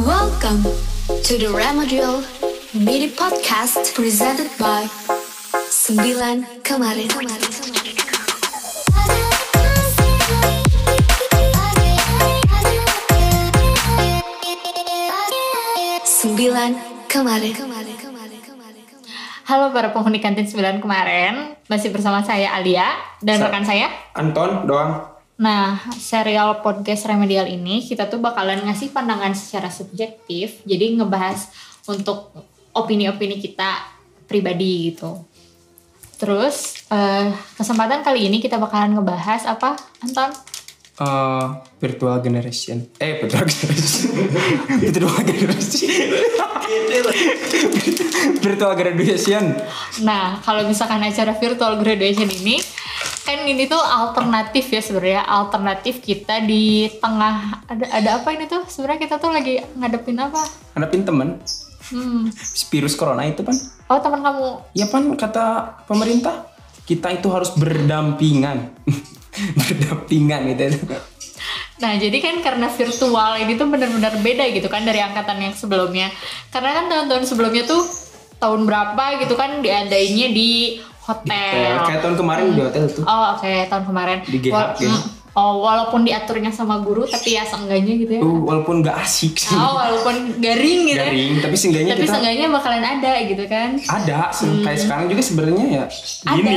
Welcome to the Remedial Mini Podcast presented by Sembilan Kemarin. Sembilan Kemarin. Halo para penghuni kantin 9 kemarin, masih bersama saya Alia dan Sa- rekan saya. Anton doang. Nah, serial podcast remedial ini kita tuh bakalan ngasih pandangan secara subjektif, jadi ngebahas untuk opini-opini kita pribadi gitu. Terus eh, kesempatan kali ini kita bakalan ngebahas apa, Anton? Eh, virtual generation. Eh, virtual generation. virtual generation. virtual graduation. Nah, kalau misalkan acara virtual graduation ini kan ini tuh alternatif ya sebenarnya alternatif kita di tengah ada ada apa ini tuh sebenarnya kita tuh lagi ngadepin apa? Hadapin temen. Hmm. Virus corona itu pan. Oh teman kamu Ya pan kata pemerintah kita itu harus berdampingan. berdampingan gitu. Nah, jadi kan karena virtual ini tuh benar-benar beda gitu kan dari angkatan yang sebelumnya. Karena kan tahun-tahun sebelumnya tuh tahun berapa gitu kan diadainnya di hotel. Kayak tahun kemarin di hotel tuh. Oh, oke, tahun kemarin. Di GH, Wal- Oh, walaupun diaturnya sama guru tapi ya seenggaknya gitu ya. Uh, walaupun gak asik sih. Oh, walaupun garing gitu. ya. Garing, tapi seenggaknya Tapi kita seenggaknya bakalan ada gitu kan. ada. Se- Kayak sekarang juga sebenarnya ya Ada. gini.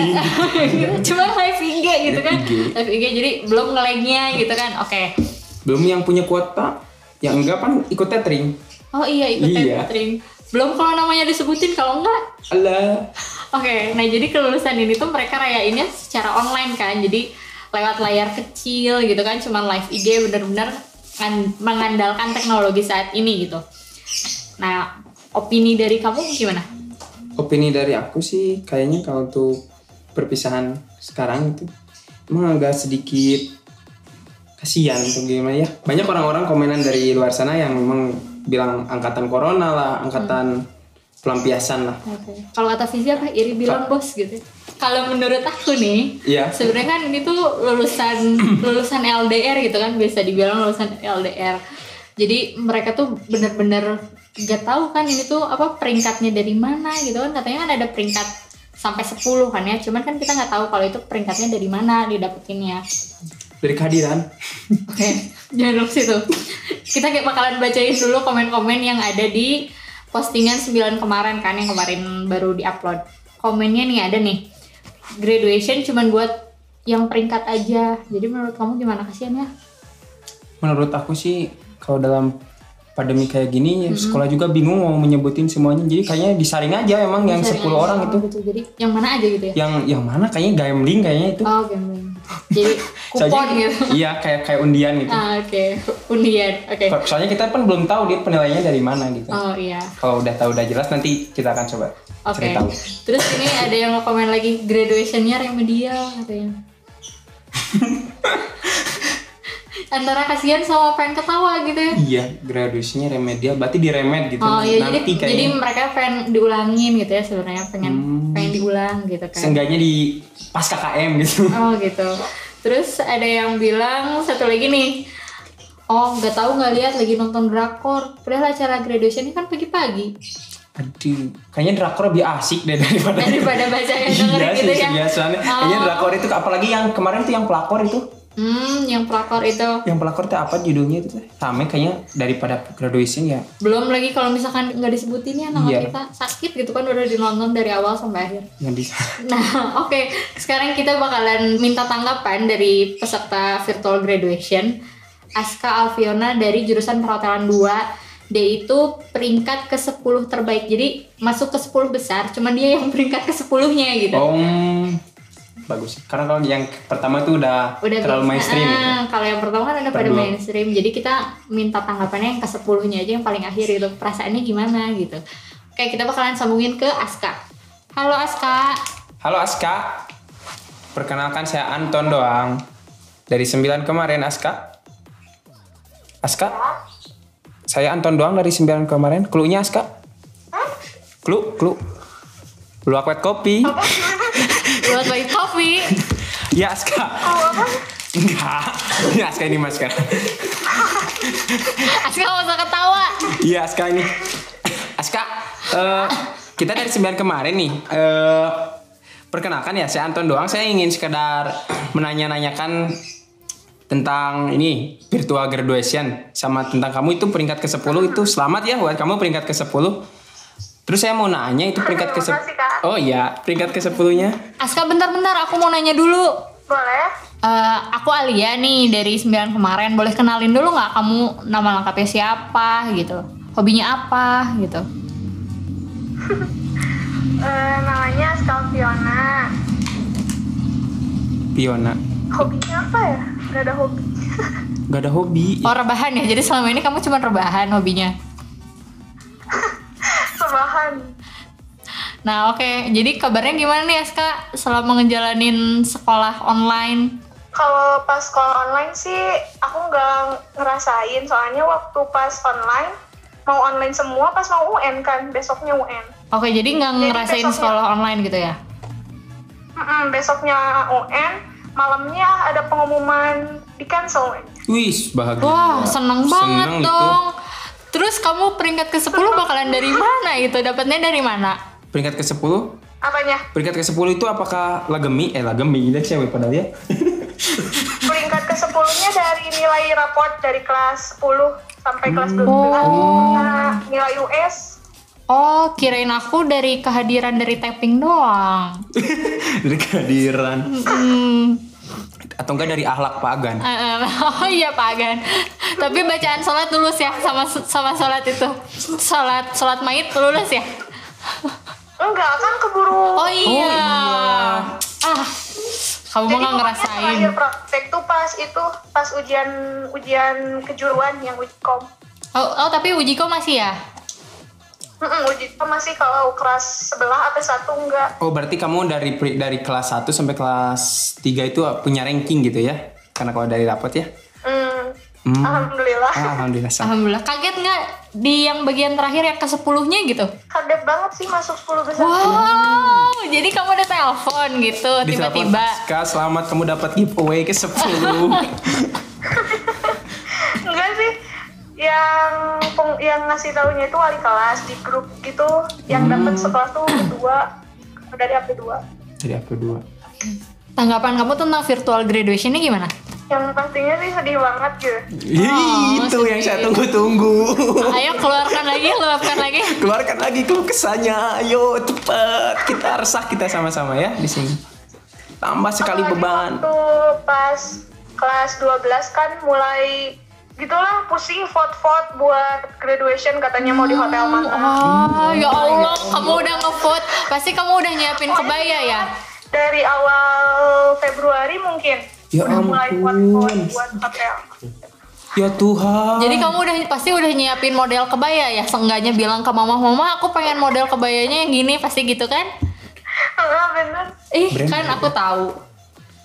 Cuma live IG gitu Live kan. IG. Live IG jadi belum nge-lag-nya gitu kan. Oke. Belum yang punya kuota, yang enggak pan ikut tethering. Oh iya ikut Iya. tethering. Belum kalau namanya disebutin kalau enggak. Alah. Oke, nah jadi kelulusan ini tuh mereka rayainnya secara online kan. Jadi lewat layar kecil gitu kan, cuman live IG bener-bener ngan- mengandalkan teknologi saat ini gitu. Nah, opini dari kamu gimana? opini dari aku sih kayaknya kalau untuk perpisahan sekarang itu emang agak sedikit kasihan untuk gimana ya banyak orang-orang komenan dari luar sana yang memang bilang angkatan corona lah angkatan pelampiasan lah Oke. Kalau kata Fizi apa? Iri bilang bos gitu. Kalau menurut aku nih, Iya. sebenarnya kan ini tuh lulusan lulusan LDR gitu kan, biasa dibilang lulusan LDR. Jadi mereka tuh bener-bener gak tahu kan ini tuh apa peringkatnya dari mana gitu kan. Katanya kan ada peringkat sampai 10 kan ya. Cuman kan kita nggak tahu kalau itu peringkatnya dari mana didapetinnya. dari kehadiran Oke, jangan dulu situ. Kita kayak bakalan bacain dulu komen-komen yang ada di postingan 9 kemarin kan yang kemarin baru diupload. Komennya nih ada nih. Graduation cuman buat yang peringkat aja. Jadi menurut kamu gimana kasihan ya? menurut aku sih kalau dalam pandemi kayak gini ya sekolah juga bingung mau menyebutin semuanya jadi kayaknya disaring aja emang yang 10 Sharing orang aja itu gitu. Jadi yang mana aja gitu ya? yang yang mana kayaknya gambling kayaknya itu Oh, gambling. Jadi kupon Soalnya- gitu. iya kayak kayak undian gitu Ah, oke. Undian. Oke. soalnya kita kan belum tahu dia penilaiannya dari mana gitu Oh iya. kalau udah tahu udah jelas nanti kita akan coba Oke. tahu Terus ini ada yang komen lagi graduationnya remedial katanya. Antara kasihan sama pengen ketawa gitu ya. iya graduasinya remedial berarti diremed gitu Oh iya jadi nanti jadi kayaknya mereka pengen diulangin gitu ya sebenarnya pengen Hmm. pengen diulang gitu kan. seenggaknya di pas KKM gitu Oh gitu. Terus ada yang bilang satu lagi nih. Oh nggak tahu nggak lihat lagi nonton drakor. Padahal acara graduation ini kan pagi-pagi. aduh kayaknya drakor lebih asik deh daripada Daripada baca yang dengerin iya gitu sih ya. biasanya kayaknya Oh. drakor itu apalagi yang kemarin tuh yang pelakor itu Hmm, yang pelakor itu yang pelakor itu apa judulnya itu rame kayaknya daripada graduation ya belum lagi kalau misalkan nggak disebutin ya nama Iya. kita sakit gitu kan udah dinonton dari awal sampai akhir. yang di Nah, oke. Sekarang kita bakalan minta tanggapan dari peserta virtual graduation. Aska Alfiona dari jurusan perhotelan 2. Dia itu peringkat ke-10 terbaik. Jadi masuk ke 10 besar, cuman dia yang peringkat ke-10-nya gitu. Om Oh, bagus karena kalau yang pertama tuh udah, Udah terlalu mainstream gitu. Ah, Kalau yang pertama kan udah pada mainstream. Jadi kita minta tanggapannya yang ke-10-nya aja yang paling akhir gitu. Perasaannya gimana gitu. Oke, kita bakalan sambungin ke Aska. Halo Aska. Halo Aska perkenalkan saya Anton doang dari 9 kemarin Aska Aska saya Anton doang dari 9 kemarin clue-nya Aska clue clue Luak wet kopi Ya Aska Enggak. Ini Aska ini mas sekarang. Aska usah ketawa. Iya Aska ini. Aska, eh, kita dari sembilan kemarin nih. eh, perkenalkan ya, saya Anton doang. Saya ingin sekedar menanya-nanyakan tentang ini virtual graduation sama tentang kamu itu peringkat ke-10 itu selamat ya buat kamu peringkat ke-10. Terus saya mau nanya itu peringkat ke-10. Makasih, Kak. Oh iya, peringkat ke-10-nya. Aska bentar-bentar aku mau nanya dulu. Boleh? Eh, aku Alia nih dari 9 kemarin. Boleh kenalin dulu nggak kamu nama lengkapnya siapa gitu? Hobinya apa gitu? Eh, namanya Fiona. Piona. Hobinya apa ya? Gak ada hobi. Gak ada hobi. Oh rebahan ya. Jadi selama ini kamu cuma rebahan hobinya. Nah oke. Jadi kabarnya gimana nih Aska selama ngejalanin sekolah online? Kalau pas sekolah online sih aku nggak ngerasain soalnya waktu pas online mau online semua pas mau UN kan besoknya UN. Oke jadi nggak ngerasain besoknya- sekolah online gitu ya? Mm-mm, besoknya UN malamnya ada pengumuman di cancel. Wis, bahagia. Wah seneng banget Seneng itu. dong. Terus kamu peringkat ke 10 bakalan dari mana gitu? Dapatnya dari mana? Peringkat ke-10 Apanya? Peringkat ke-10 itu apakah Lagemi? Eh Lagemi, ini cewek padahal ya. Peringkat ke 10-nya dari nilai raport dari kelas 10 sampai kelas 12. Oh. Nah, nilai US Oh, kirain aku dari kehadiran dari tapping doang. dari kehadiran. Hmm. Atau enggak dari ahlak Pak Agan. eh, eh, oh iya Pak Agan. Tapi bacaan sholat lulus ya sama sama sholat itu. Sholat sholat maid lulus ya. Enggak kan keburu Oh iya. Ah, kamu mah nggak ngerasain. terakhir praktek tuh pas itu pas ujian ujian kejuruan yang uji kom. Oh, oh tapi uji kok masih ya? Mm-mm, uji kom masih kalau kelas sebelah atau satu enggak. Oh, berarti kamu dari dari kelas 1 sampai kelas 3 itu punya ranking gitu ya? Karena kalau dari rapot ya. Hmm, Hmm. Alhamdulillah. Ah, alhamdulillah. sama. Alhamdulillah. Kaget nggak di yang bagian terakhir yang ke sepuluhnya gitu? Kaget banget sih masuk 10 besar. Wow, jadi kamu ada telepon gitu tiba-tiba. Aska, selamat kamu dapat giveaway ke 10. Enggak sih. Yang peng- yang ngasih taunya itu wali kelas di grup gitu. Yang dapat sekelas tuh dua dari AP 2. Dari aku dua. Tanggapan kamu tentang virtual graduation ini gimana? Yang pastinya sih sedih banget gitu. Ih, itu yang saya tunggu-tunggu. Ayo keluarkan lagi, luapkan lagi. Keluarkan lagi keluh kesahnya. Ayo cepat. Kita resah kita sama-sama ya di sini. Tambah sekali Apalagi beban. Waktu pas kelas 12 kan mulai gitulah pusing vote-vote buat graduation katanya mau di hotel mana. Oh, ya Allah, kamu udah ngevote. Pasti kamu udah nyiapin kebaya ya? Dari awal Februari mungkin Ya udah mulai buat ampun. buat hotel. Ya Tuhan. Jadi kamu udah pasti udah nyiapin model kebaya ya? Seenggaknya bilang ke mama, mama aku pengen model kebayanya yang gini, pasti gitu kan? Enggak bener. Ih, Brand. kan aku tahu.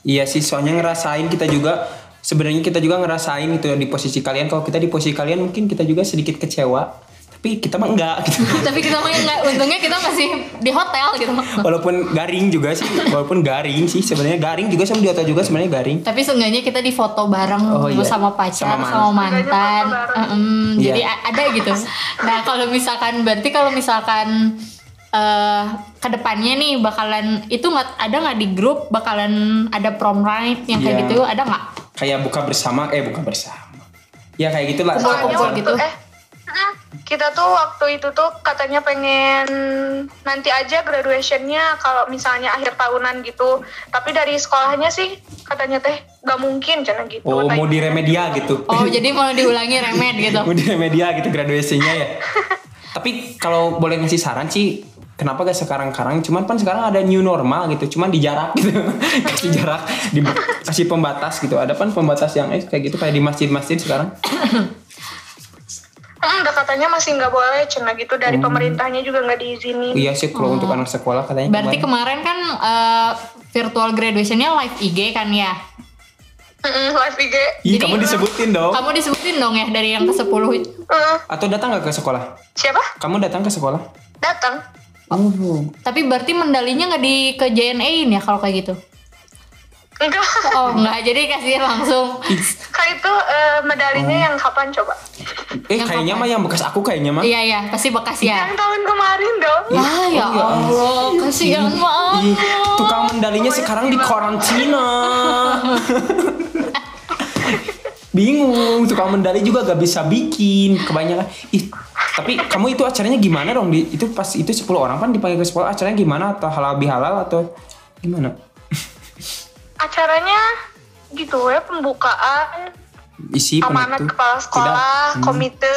Iya sih, soalnya ngerasain kita juga sebenarnya kita juga ngerasain itu di posisi kalian. Kalau kita di posisi kalian mungkin kita juga sedikit kecewa. Tapi kita mah enggak gitu. Tapi kita mah nggak, untungnya kita masih di hotel gitu. Walaupun garing juga sih, walaupun garing sih sebenarnya garing juga sama di hotel juga sebenarnya garing. Tapi seenggaknya kita di foto bareng Oh, iya. sama pacar, Sama sama, man- mantan. Em, Iya. Jadi ada gitu. Nah kalau misalkan berarti kalau misalkan eh ke depannya nih bakalan itu nggak ada nggak di grup bakalan ada prom night yang kayak Iya. gitu ada nggak? Kayak buka bersama, eh buka bersama. Ya kayak gitulah. Kumpul- Soalnya kumpul waktu gitu. eh mm, kita tuh waktu itu tuh katanya pengen nanti aja graduationnya kalau misalnya akhir tahunan gitu. Tapi dari sekolahnya sih katanya teh gak mungkin jangan gitu. Oh, mau di remedia gitu. Oh jadi mau diulangi remed gitu? mau di remedia gitu graduasinya ya. Tapi kalau boleh ngasih saran sih, kenapa gak sekarang-karang? Cuman kan sekarang ada new normal gitu, cuman di jarak gitu, kasih jarak, di, kasih pembatas gitu. Ada kan pembatas yang eh kayak gitu kayak di masjid-masjid sekarang. Hmm, udah katanya masih nggak boleh cina gitu dari pemerintahnya juga nggak diizinin. Iya sih kalau untuk anak sekolah katanya. Berarti kemarin. kemarin kan eh, virtual graduationnya live IG kan ya? Live IG. Ih, Jadi- kamu disebutin dong. Kamu disebutin dong ya dari yang ke 10 Mm, Atau datang gak ke sekolah? siapa? Kamu datang ke sekolah? Datang. Oh, Tapi berarti mendalinya nggak di ke JNE-in ya kalau kayak gitu? Enggak. Oh enggak, jadi kasih langsung. Kak itu eh, medalinya Oh. yang kapan coba? Eh Yang kayaknya kapan? mah yang bekas aku kayaknya mah. Iya ya, pasti bekas ya. Yang tahun kemarin dong. Ah ya Oh, ya Allah, kasihan banget. Ih, tukang medalinya sekarang di karantina. Bingung, tukang medali juga gak bisa bikin kebanyakan. Ih, tapi kamu itu acaranya gimana dong? Di, itu pas itu 10 orang kan dipanggil ke sekolah acaranya gimana atau halal bihalal atau gimana? Acaranya gitu ya pembukaan Isi amanat kepala sekolah, Tidak. Hmm. komite,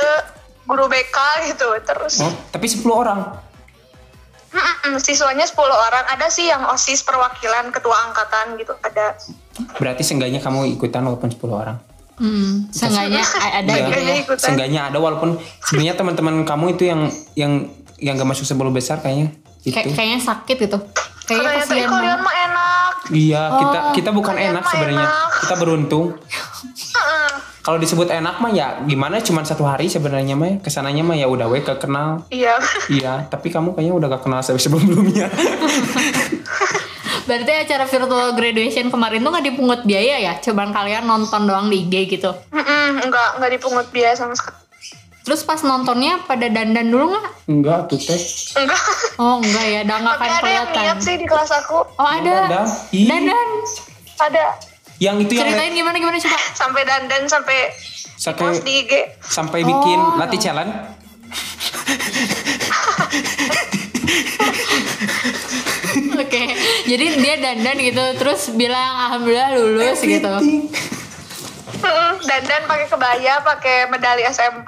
guru BK gitu terus. Oh, tapi 10 orang. Mm-mm, siswanya 10 orang. Ada sih yang OSIS perwakilan ketua angkatan gitu ada. Berarti seenggaknya kamu ikutan walaupun 10 orang. Hmm, seenggaknya ada Iya. gitu ya. Ikutan. Seenggaknya ada walaupun sebenarnya teman-teman kamu itu yang yang yang gak masuk 10 besar kayaknya itu. Kayak kayaknya sakit gitu. Kayaknya "Ih, kasihan kalian mah enak. Iya, kita Oh. kita bukan Kalian enak sebenarnya. Kita beruntung. Heeh. Kalau disebut enak mah ya gimana cuman satu hari sebenarnya mah ya. ke sananya mah ya udah we kenal. Iya. Iya, tapi kamu kayaknya udah gak kenal sampai sebelum-sebelumnya. Berarti acara virtual graduation kemarin tuh nggak dipungut biaya ya? Cuman kalian nonton doang di IG gitu. Mm-mm, enggak enggak dipungut biaya sama sekali. Terus pas nontonnya pada dandan dulu nggak? Enggak tuh teh. Enggak. Oh enggak ya, udah nggak Tapi akan ada yang kelihatan. niat sih di kelas aku. Oh ada. Dandan. Dandan. Ada Yang itu yang Ceritain gimana gimana coba. sampai dandan sampai sampai post di IG. sampai bikin Oh. latih challenge. Oke. Jadi dia dandan gitu, terus bilang alhamdulillah lulus gitu. Dandan pakai kebaya, pakai medali SMP.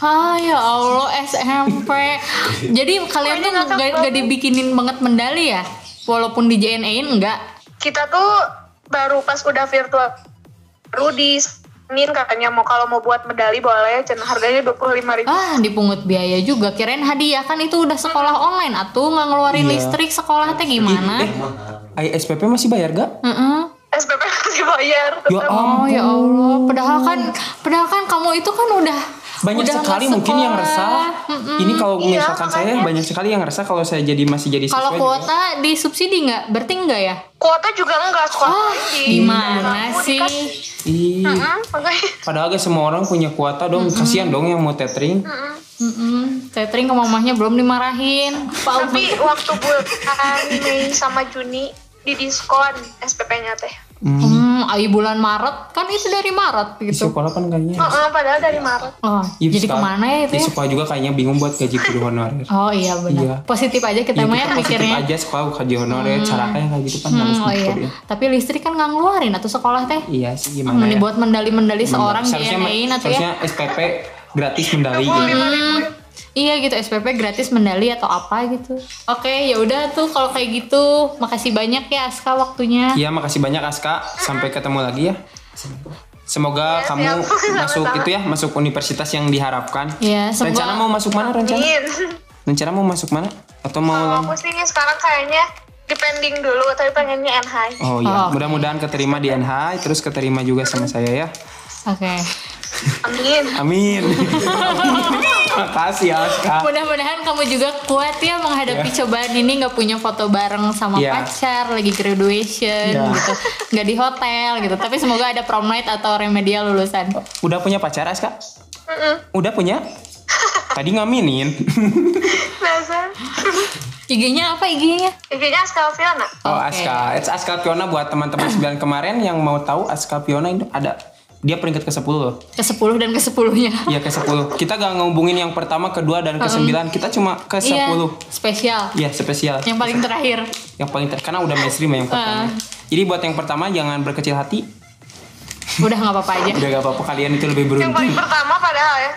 Ah ya Allah SMP. Jadi kalian tuh gak, gak dibikinin banget medali ya? Walaupun di JNE-in enggak. Kita tuh baru pas udah virtual baru di Senin katanya mau kalau mau buat medali boleh, dan harganya dua puluh lima ribu. Ah, dipungut biaya juga. Kirain hadiah kan itu udah sekolah online atuh nggak ngeluarin Iya. listrik sekolah teh gimana? Eh, ay, SPP masih bayar gak? Heeh. SPP masih bayar. Ya. Oh ya Allah, padahal kan padahal kan kamu itu kan udah banyak udah sekali mungkin yang resah. Mm-mm. Ini kalau Iya, misalkan saya makanya. banyak sekali yang resah kalau saya jadi masih jadi siswa. Kalau juga. kuota disubsidi nggak? Berarti enggak ya? Kuota juga enggak sekolah Ah, lagi. gimana sih? Ih, makanya. padahal gak semua orang punya kuota dong. Kasihan dong yang mau tethering. Mm-mm. Catering ke mamahnya belum dimarahin. Pak Tapi waktu bulan Mei sama Juni di diskon SPP-nya teh. Hmm, ai bulan Maret kan itu dari Maret gitu. sekolah kan kayaknya. Heeh, padahal dari Maret. Oh, Iya, jadi ke mana ya itu ya? sekolah juga kayaknya bingung buat gaji guru honorer. Oh iya benar. Iya. Positif aja kita Iya, mah ya positif mikirnya. aja sekolah gaji honorer, cara kayak kayak gitu kan harus Hmm, oh iya. ya. Tapi listrik kan nggak ngeluarin atau sekolah teh. Iya sih Hmm, gimana ya. buat mendali-mendali seorang JNE-in atau ya. seharusnya SPP gratis mendali gitu. Hmm, iya gitu SPP gratis mendali atau apa gitu. Oke, ya udah tuh kalau kayak gitu. Makasih banyak ya Aska waktunya. Iya makasih banyak Aska. Sampai ketemu lagi ya. Semoga Iya, kamu siap. masuk Sama-sama. itu ya, masuk universitas yang diharapkan. Iya, semoga- Rencana mau masuk mana rencana? Rencana mau masuk mana? Atau mau Kalau aku sih sekarang kayaknya depending dulu, tapi pengennya NHI. Oh iya, Oh. mudah-mudahan keterima di NH, terus keterima juga sama saya ya. Oke. Amin. Amin. Makasih ya Aska. Mudah-mudahan kamu juga kuat ya menghadapi cobaan ini nggak punya foto bareng sama Iya. pacar lagi graduation Iya. gitu, nggak di hotel gitu. Tapi semoga ada prom night atau remedial lulusan. Udah punya pacar Aska? Mm-mm. Udah punya? Tadi ngaminin. IG-nya apa IG-nya? IG-nya Aska Fiona. Oh Oke. Aska, It's Aska Piona buat teman-teman 9 kemarin yang mau tahu Aska Piona itu ada dia peringkat ke-10 loh. Ke 10 dan ke 10-nya. Iya ke-10. Kita gak ngomongin yang pertama, kedua dan ke-9. Kita cuma ke-10. Iya, spesial. Iya, spesial. Yang paling terakhir. Yang paling ter karena udah mainstream ya yang pertama. Jadi buat yang pertama jangan berkecil hati. Udah nggak apa-apa aja. Udah gak apa-apa kalian itu lebih Yang paling beruntung. pertama padahal ya.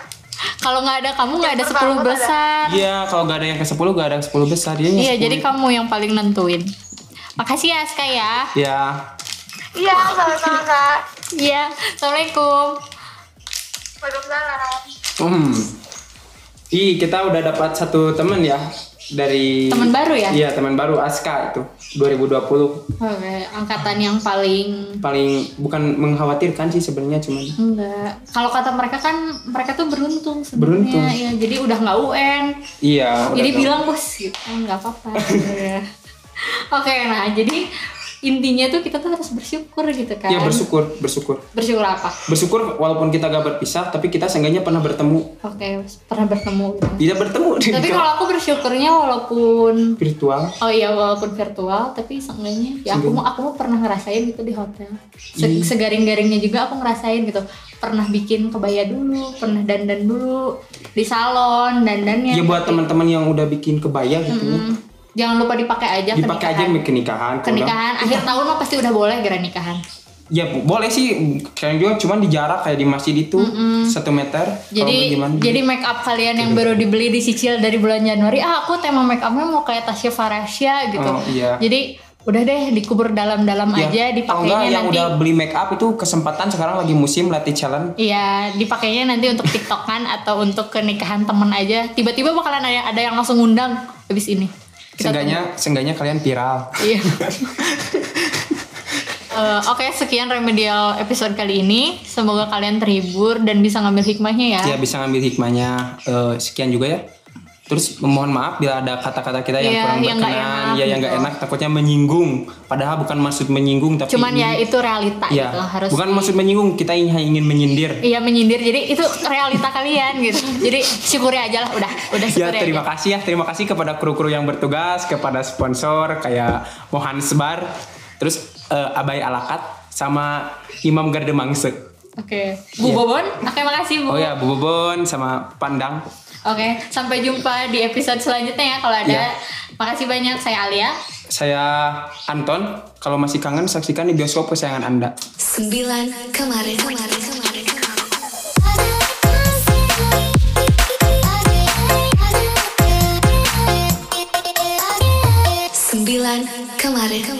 Kalau nggak ada kamu nggak ada 10 pertama besar. Iya, kalau gak ada yang ke-10 gak ada yang 10 besar. Dia Iya, jadi kamu yang paling nentuin. Makasih ya Aska ya. Ya, Iya, sama-sama Kak. Iya, Assalamualaikum. Waalaikumsalam. Hmm. Ih, kita udah dapat satu teman ya dari Teman baru ya? Iya, teman baru Aska itu 2020. Oke, angkatan yang paling Paling bukan mengkhawatirkan sih sebenarnya cuman enggak. Kalau kata mereka kan mereka tuh beruntung Beruntung. sebenarnya. Iya, jadi udah nggak UN. iya. udah jadi tahu. bilang bos gitu. Oh, nggak apa-apa. Iya. Oke, nah jadi intinya tuh kita tuh harus bersyukur gitu kan Ya bersyukur, bersyukur. bersyukur apa Bersyukur walaupun kita gak berpisah, tapi kita seenggaknya pernah bertemu. oke pernah bertemu gitu Tidak bertemu tapi kalau aku bersyukurnya walaupun virtual. Oh iya walaupun virtual tapi seenggaknya ya aku mau aku mau pernah ngerasain gitu di hotel. Se- Segaring-garingnya juga aku ngerasain gitu. Pernah bikin kebaya dulu, pernah dandan dulu di salon dandannya. Ya buat teman-teman yang udah bikin kebaya gitu. Hmm, Jangan lupa dipakai aja ke Dipakai aja ke nikahan. Ke nikahan akhir tahun mah pasti udah boleh gara nikahan. Ya boleh sih, kalian juga cuman di jarak kayak di masjid itu satu meter. Jadi gimana? jadi make up kalian yang baru dibeli dicicil dari bulan Januari, ah aku tema make upnya mau kayak Tasya Farasya gitu. Oh, iya. Jadi udah deh dikubur dalam-dalam Ya, aja dipakainya yang nanti. udah beli make up itu kesempatan sekarang lagi musim latih challenge. Iya, dipakainya nanti untuk tiktokan atau untuk ke nikahan temen aja. Tiba-tiba bakalan ada ada yang langsung ngundang habis ini. Seenggaknya, seenggaknya kalian viral. Iya. Eh, Oke, sekian remedial episode kali ini. Semoga kalian terhibur dan bisa ngambil hikmahnya ya. Ya bisa ngambil hikmahnya. Eh, sekian juga ya. Terus mohon maaf bila ada kata-kata kita yang Iya, kurang yang berkenan, enak ya yang nggak gitu. enak, takutnya menyinggung. Padahal bukan maksud menyinggung, tapi Cuman ini- ya itu realita ya, gitu. Harus bukan di- maksud menyinggung, kita hanya ingin menyindir. Iya menyindir. Jadi itu realita kalian gitu. Jadi syukuri aja lah. Udah, udah Ya syukuri terima aja. kasih ya, terima kasih kepada kru-kru yang bertugas, kepada sponsor kayak Mohan Sebar, terus eh, Abai Alakat sama Imam Garde Oke, okay. Bu yeah. Bobon, oke okay, makasih Bu. Oh ya, Bu Bobon sama Pandang. Oke, okay. sampai jumpa di episode selanjutnya ya kalau ada. Yeah. Makasih banyak, saya Alia. Saya Anton. Kalau masih kangen, saksikan di bioskop kesayangan Anda. Sembilan kemarin, kemarin, kemarin. Sembilan kemarin.